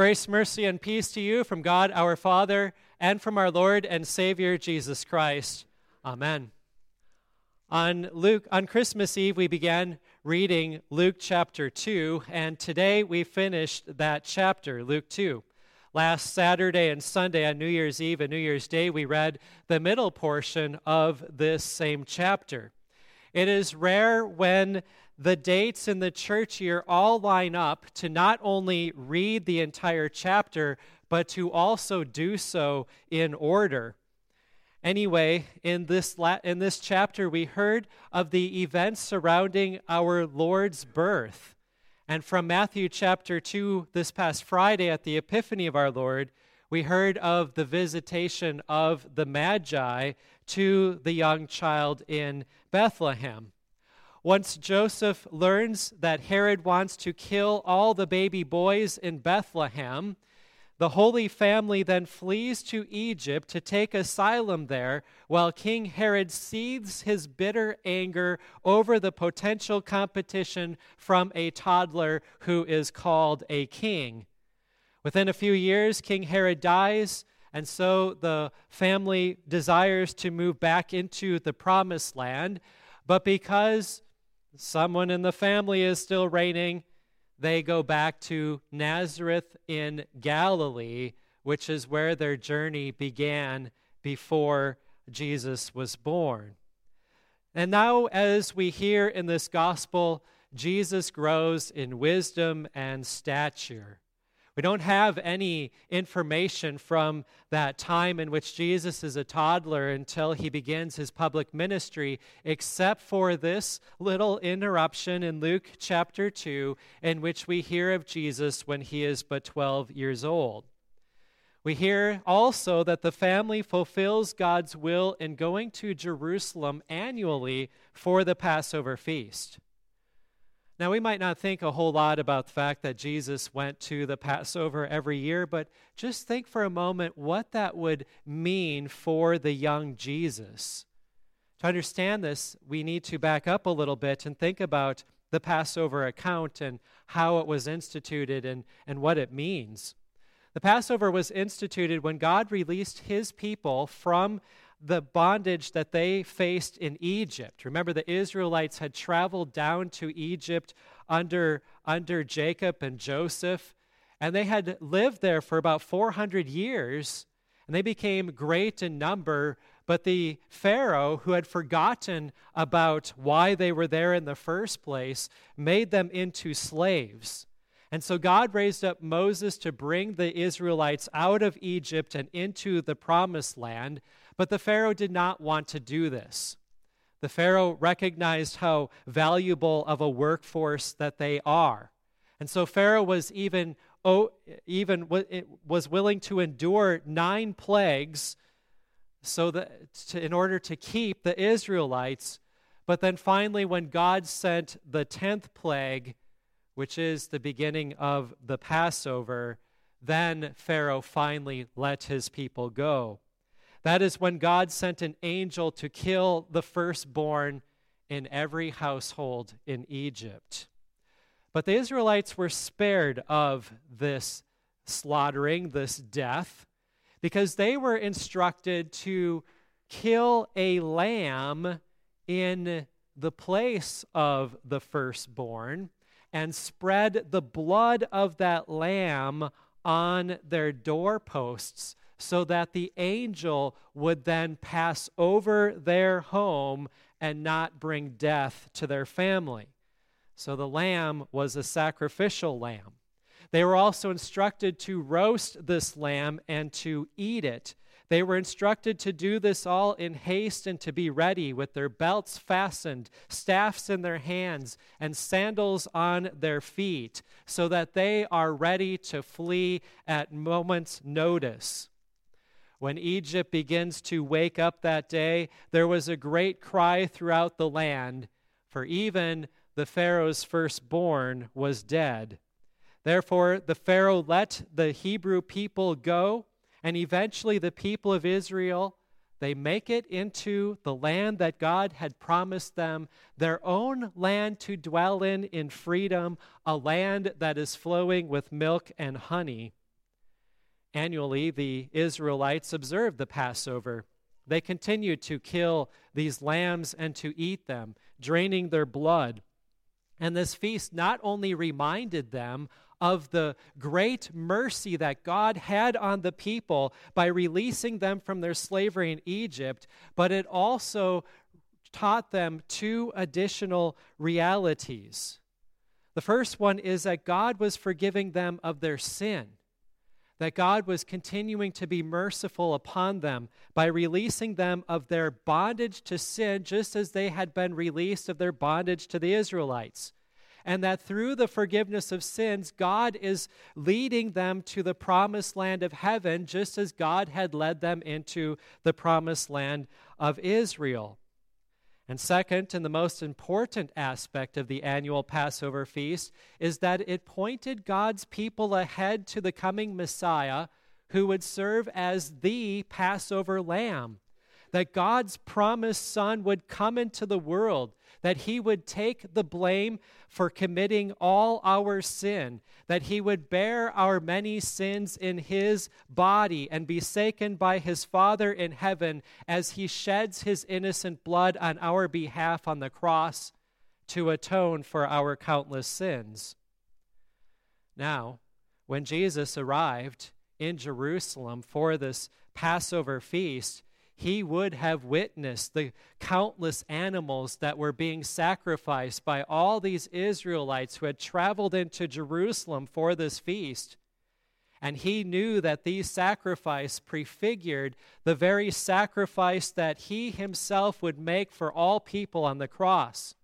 Grace, mercy, and peace to you from God our Father and from our Lord and Savior Jesus Christ. Amen. On Luke on Christmas Eve we began reading Luke chapter 2 and today we finished that chapter, Luke 2. Last Saturday and Sunday on New Year's Eve and New Year's Day we read the middle portion of this same chapter. It is rare when the dates in the church year all line up to not only read the entire chapter, but to also do so in order. Anyway, in this, la- in this chapter, we heard of the events surrounding our Lord's birth. And from Matthew chapter 2, this past Friday at the Epiphany of our Lord, we heard of the visitation of the Magi to the young child in Bethlehem. Once Joseph learns that Herod wants to kill all the baby boys in Bethlehem, the Holy Family then flees to Egypt to take asylum there while King Herod seethes his bitter anger over the potential competition from a toddler who is called a king. Within a few years, King Herod dies, and so the family desires to move back into the promised land. But because someone in the family is still reigning, they go back to Nazareth in Galilee, which is where their journey began before Jesus was born. And now, as we hear in this gospel, Jesus grows in wisdom and stature. We don't have any information from that time in which Jesus is a toddler until he begins his public ministry, except for this little interruption in Luke chapter 2, in which we hear of Jesus when he is but 12 years old. We hear also that the family fulfills God's will in going to Jerusalem annually for the Passover feast. Now, we might not think a whole lot about the fact that Jesus went to the Passover every year, but just think for a moment what that would mean for the young Jesus. To understand this, we need to back up a little bit and think about the Passover account and how it was instituted and, and what it means. The Passover was instituted when God released his people from the bondage that they faced in Egypt. Remember, the Israelites had traveled down to Egypt under, under Jacob and Joseph, and they had lived there for about 400 years, and they became great in number. But the Pharaoh, who had forgotten about why they were there in the first place, made them into slaves. And so God raised up Moses to bring the Israelites out of Egypt and into the promised land. But the Pharaoh did not want to do this. The Pharaoh recognized how valuable of a workforce that they are. And so Pharaoh was even, oh, even was willing to endure nine plagues so that to, in order to keep the Israelites. But then finally, when God sent the tenth plague, which is the beginning of the Passover, then Pharaoh finally let his people go. That is when God sent an angel to kill the firstborn in every household in Egypt. But the Israelites were spared of this slaughtering, this death, because they were instructed to kill a lamb in the place of the firstborn and spread the blood of that lamb on their doorposts so that the angel would then pass over their home and not bring death to their family. So the lamb was a sacrificial lamb. They were also instructed to roast this lamb and to eat it. They were instructed to do this all in haste and to be ready with their belts fastened, staffs in their hands, and sandals on their feet, so that they are ready to flee at moment's notice. When Egypt begins to wake up that day, there was a great cry throughout the land, for even the Pharaoh's firstborn was dead. Therefore, the Pharaoh let the Hebrew people go, and eventually the people of Israel they make it into the land that God had promised them, their own land to dwell in in freedom, a land that is flowing with milk and honey. Annually, the Israelites observed the Passover. They continued to kill these lambs and to eat them, draining their blood. And this feast not only reminded them of the great mercy that God had on the people by releasing them from their slavery in Egypt, but it also taught them two additional realities. The first one is that God was forgiving them of their sin, that God was continuing to be merciful upon them by releasing them of their bondage to sin, just as they had been released of their bondage to the Israelites and that through the forgiveness of sins, God is leading them to the promised land of heaven, just as God had led them into the promised land of Israel. And second, and the most important aspect of the annual Passover feast, is that it pointed God's people ahead to the coming Messiah who would serve as the Passover lamb. That God's promised Son would come into the world that he would take the blame for committing all our sin, that he would bear our many sins in his body and be saken by his Father in heaven as he sheds his innocent blood on our behalf on the cross to atone for our countless sins. Now, when Jesus arrived in Jerusalem for this Passover feast, he would have witnessed the countless animals that were being sacrificed by all these Israelites who had traveled into Jerusalem for this feast. And he knew that these sacrifices prefigured the very sacrifice that he himself would make for all people on the cross.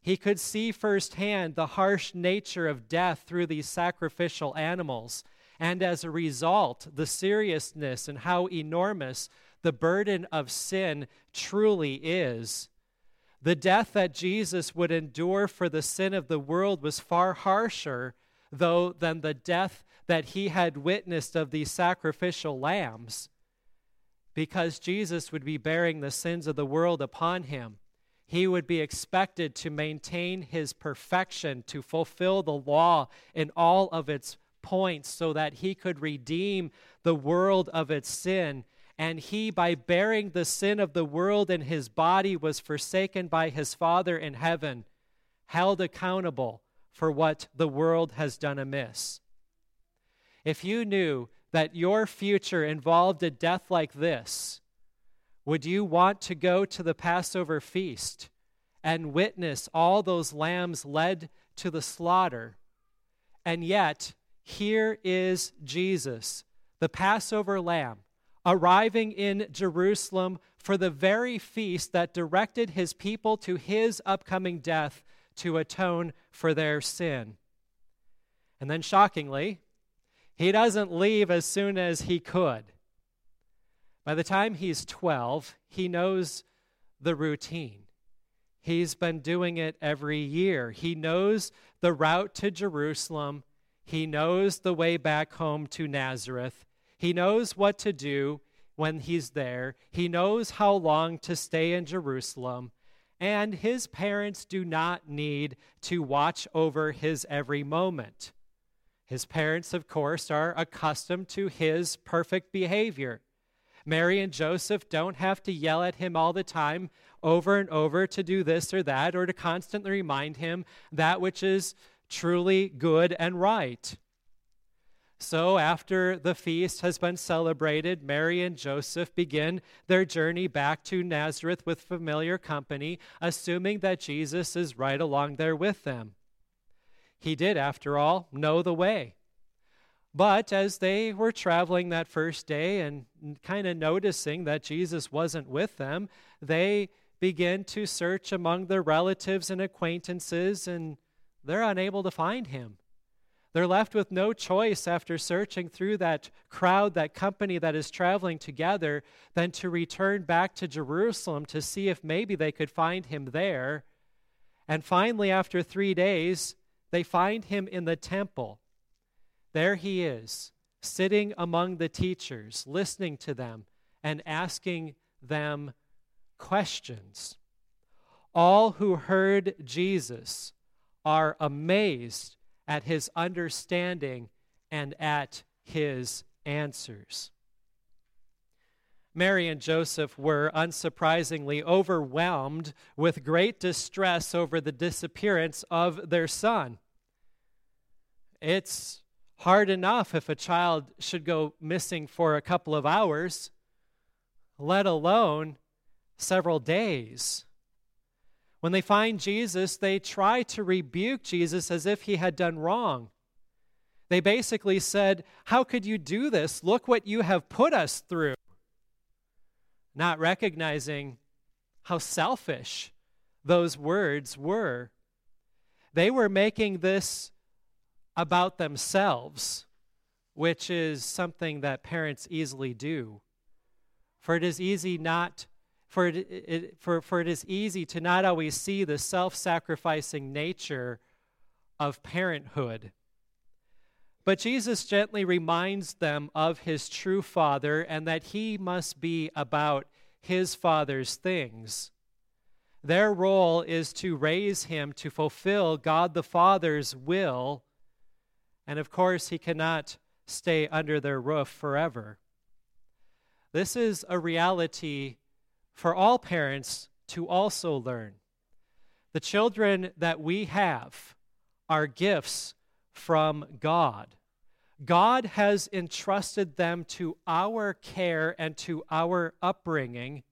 He could see firsthand the harsh nature of death through these sacrificial animals, and as a result, the seriousness and how enormous the burden of sin truly is. The death that Jesus would endure for the sin of the world was far harsher, though, than the death that he had witnessed of these sacrificial lambs, because Jesus would be bearing the sins of the world upon him. He would be expected to maintain his perfection, to fulfill the law in all of its points, so that he could redeem the world of its sin and he, by bearing the sin of the world in his body, was forsaken by his Father in heaven, held accountable for what the world has done amiss. If you knew that your future involved a death like this, would you want to go to the Passover feast and witness all those lambs led to the slaughter? And yet, here is Jesus, the Passover lamb arriving in Jerusalem for the very feast that directed his people to his upcoming death to atone for their sin. And then, shockingly, he doesn't leave as soon as he could. By the time he's 12, he knows the routine. He's been doing it every year. He knows the route to Jerusalem. He knows the way back home to Nazareth. He knows what to do when he's there. He knows how long to stay in Jerusalem. And his parents do not need to watch over his every moment. His parents, of course, are accustomed to his perfect behavior. Mary and Joseph don't have to yell at him all the time, over and over, to do this or that, or to constantly remind him that which is truly good and right. So, after the feast has been celebrated, Mary and Joseph begin their journey back to Nazareth with familiar company, assuming that Jesus is right along there with them. He did, after all, know the way. But as they were traveling that first day and kind of noticing that Jesus wasn't with them, they begin to search among their relatives and acquaintances, and they're unable to find him. They're left with no choice after searching through that crowd, that company that is traveling together, than to return back to Jerusalem to see if maybe they could find him there. And finally, after three days, they find him in the temple. There he is, sitting among the teachers, listening to them and asking them questions. All who heard Jesus are amazed at his understanding and at his answers. Mary and Joseph were unsurprisingly overwhelmed with great distress over the disappearance of their son. It's hard enough if a child should go missing for a couple of hours, let alone several days. When they find Jesus, they try to rebuke Jesus as if he had done wrong. They basically said, How could you do this? Look what you have put us through not recognizing how selfish those words were. They were making this about themselves, which is something that parents easily do. For it is easy not for it, it, for, for it is easy to not always see the self-sacrificing nature of parenthood. But Jesus gently reminds them of his true Father and that he must be about his Father's things. Their role is to raise him to fulfill God the Father's will. And of course, he cannot stay under their roof forever. This is a reality for all parents to also learn. The children that we have are gifts from God. God has entrusted them to our care and to our upbringing.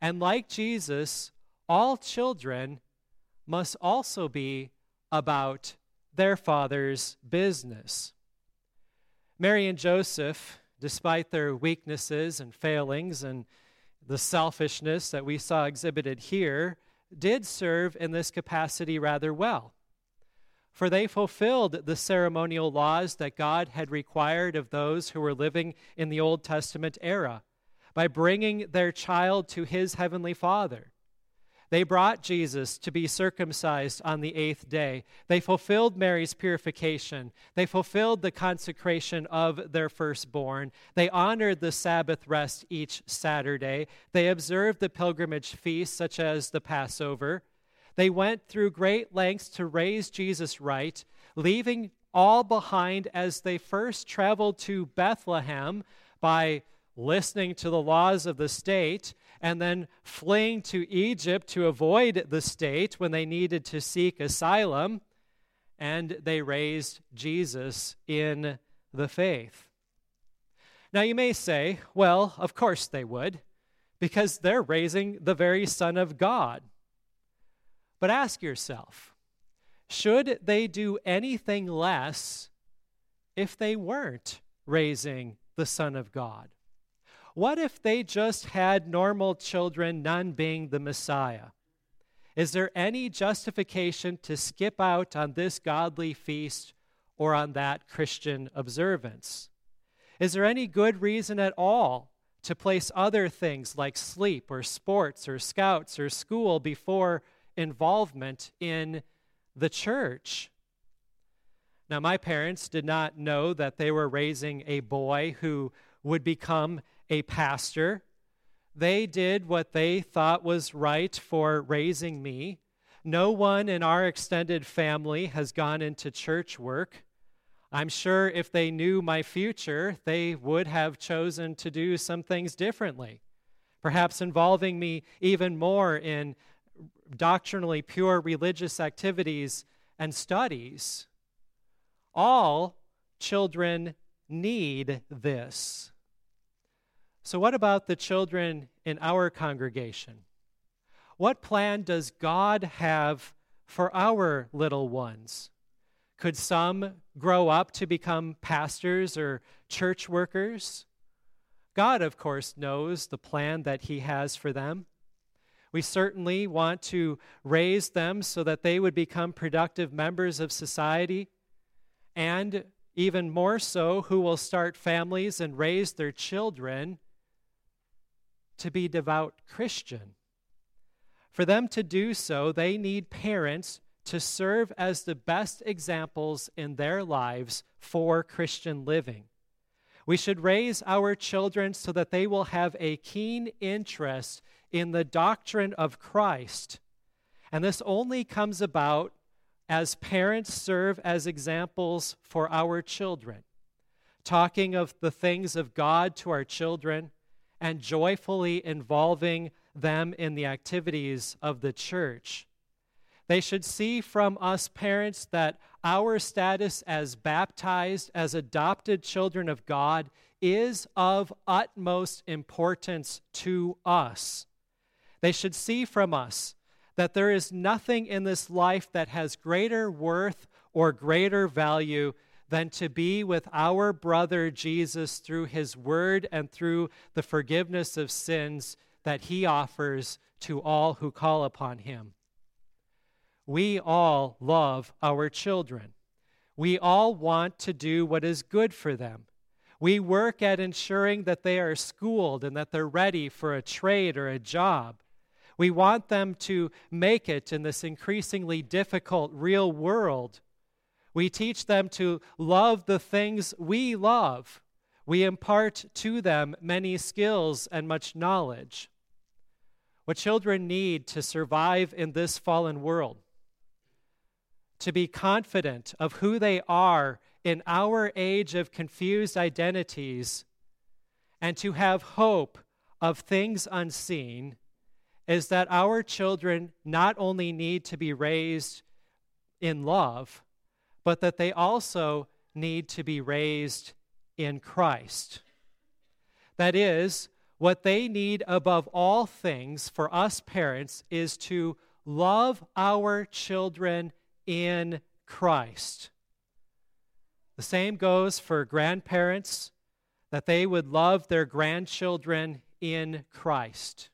And like Jesus, all children must also be about their father's business. Mary and Joseph, despite their weaknesses and failings and the selfishness that we saw exhibited here, did serve in this capacity rather well for they fulfilled the ceremonial laws that God had required of those who were living in the Old Testament era by bringing their child to his heavenly Father. They brought Jesus to be circumcised on the eighth day. They fulfilled Mary's purification. They fulfilled the consecration of their firstborn. They honored the Sabbath rest each Saturday. They observed the pilgrimage feasts, such as the Passover. They went through great lengths to raise Jesus right, leaving all behind as they first traveled to Bethlehem by listening to the laws of the state and then fleeing to Egypt to avoid the state when they needed to seek asylum. And they raised Jesus in the faith. Now, you may say, well, of course they would, because they're raising the very Son of God. But ask yourself should they do anything less if they weren't raising the Son of God? What if they just had normal children, none being the Messiah? Is there any justification to skip out on this godly feast or on that Christian observance? Is there any good reason at all to place other things like sleep or sports or scouts or school before involvement in the church. Now, my parents did not know that they were raising a boy who would become a pastor. They did what they thought was right for raising me. No one in our extended family has gone into church work. I'm sure if they knew my future, they would have chosen to do some things differently, perhaps involving me even more in doctrinally pure religious activities and studies. All children need this. So, what about the children in our congregation? What plan does God have for our little ones? Could some grow up to become pastors or church workers? God, of course, knows the plan that He has for them. We certainly want to raise them so that they would become productive members of society, and even more so, who will start families and raise their children to be devout Christian. For them to do so, they need parents to serve as the best examples in their lives for Christian living. We should raise our children so that they will have a keen interest in the doctrine of Christ. And this only comes about as parents serve as examples for our children. talking of the things of God to our children, and joyfully involving them in the activities of the church. They should see from us parents that our status as baptized, as adopted children of God, is of utmost importance to us. They should see from us that there is nothing in this life that has greater worth or greater value than to be with our brother Jesus through his word and through the forgiveness of sins that he offers to all who call upon him. We all love our children. We all want to do what is good for them. We work at ensuring that they are schooled and that they're ready for a trade or a job. We want them to make it in this increasingly difficult real world. We teach them to love the things we love. We impart to them many skills and much knowledge. What children need to survive in this fallen world to be confident of who they are in our age of confused identities and to have hope of things unseen is that our children not only need to be raised in love, but that they also need to be raised in Christ. That is, what they need above all things for us parents is to love our children in Christ. The same goes for grandparents, that they would love their grandchildren in Christ.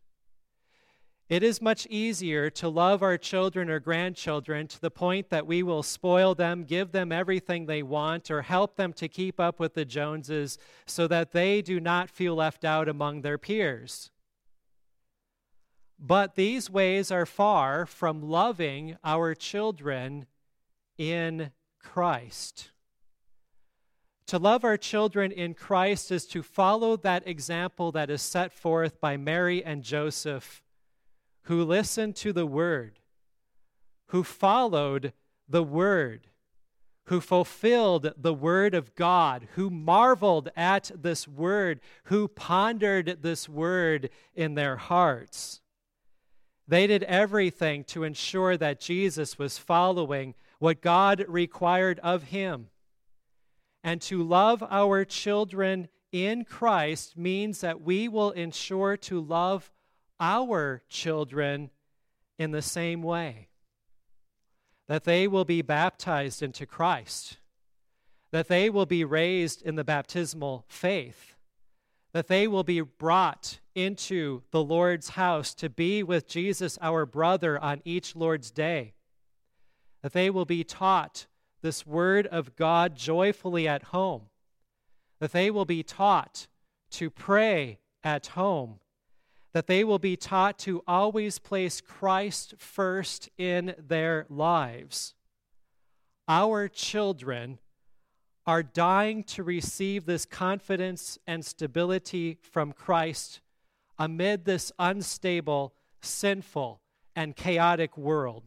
It is much easier to love our children or grandchildren to the point that we will spoil them, give them everything they want, or help them to keep up with the Joneses so that they do not feel left out among their peers. But these ways are far from loving our children in Christ. To love our children in Christ is to follow that example that is set forth by Mary and Joseph, who listened to the word, who followed the word, who fulfilled the word of God, who marveled at this word, who pondered this word in their hearts. They did everything to ensure that Jesus was following what God required of him. And to love our children in Christ means that we will ensure to love our children in the same way. That they will be baptized into Christ, that they will be raised in the baptismal faith, that they will be brought into the Lord's house to be with Jesus, our brother, on each Lord's day. That they will be taught this word of God joyfully at home. That they will be taught to pray at home. That they will be taught to always place Christ first in their lives. Our children are dying to receive this confidence and stability from Christ amid this unstable, sinful, and chaotic world.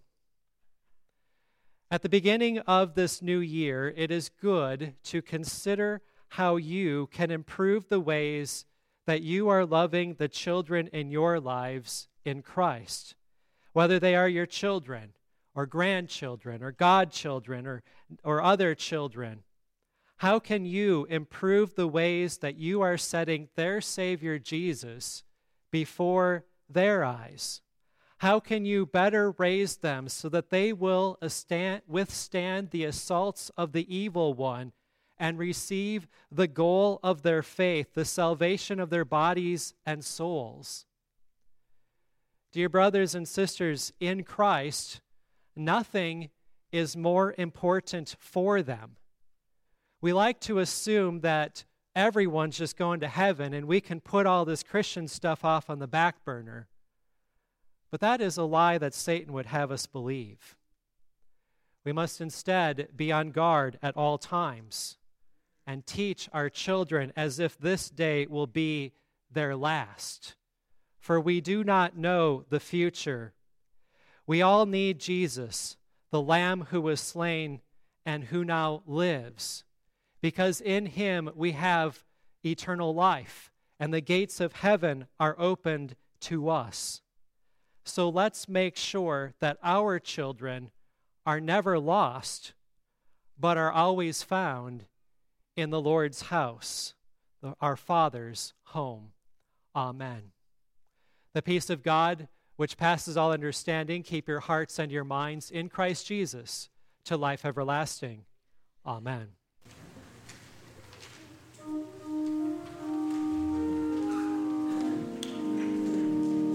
At the beginning of this new year, it is good to consider how you can improve the ways that you are loving the children in your lives in Christ, whether they are your children or grandchildren or godchildren or, or other children. How can you improve the ways that you are setting their Savior Jesus before their eyes? How can you better raise them so that they will withstand the assaults of the evil one and receive the goal of their faith, the salvation of their bodies and souls? Dear brothers and sisters in Christ, nothing is more important for them we like to assume that everyone's just going to heaven and we can put all this Christian stuff off on the back burner. But that is a lie that Satan would have us believe. We must instead be on guard at all times and teach our children as if this day will be their last. For we do not know the future. We all need Jesus, the Lamb who was slain and who now lives because in him we have eternal life, and the gates of heaven are opened to us. So let's make sure that our children are never lost, but are always found in the Lord's house, our Father's home. Amen. The peace of God, which passes all understanding, keep your hearts and your minds in Christ Jesus to life everlasting. Amen.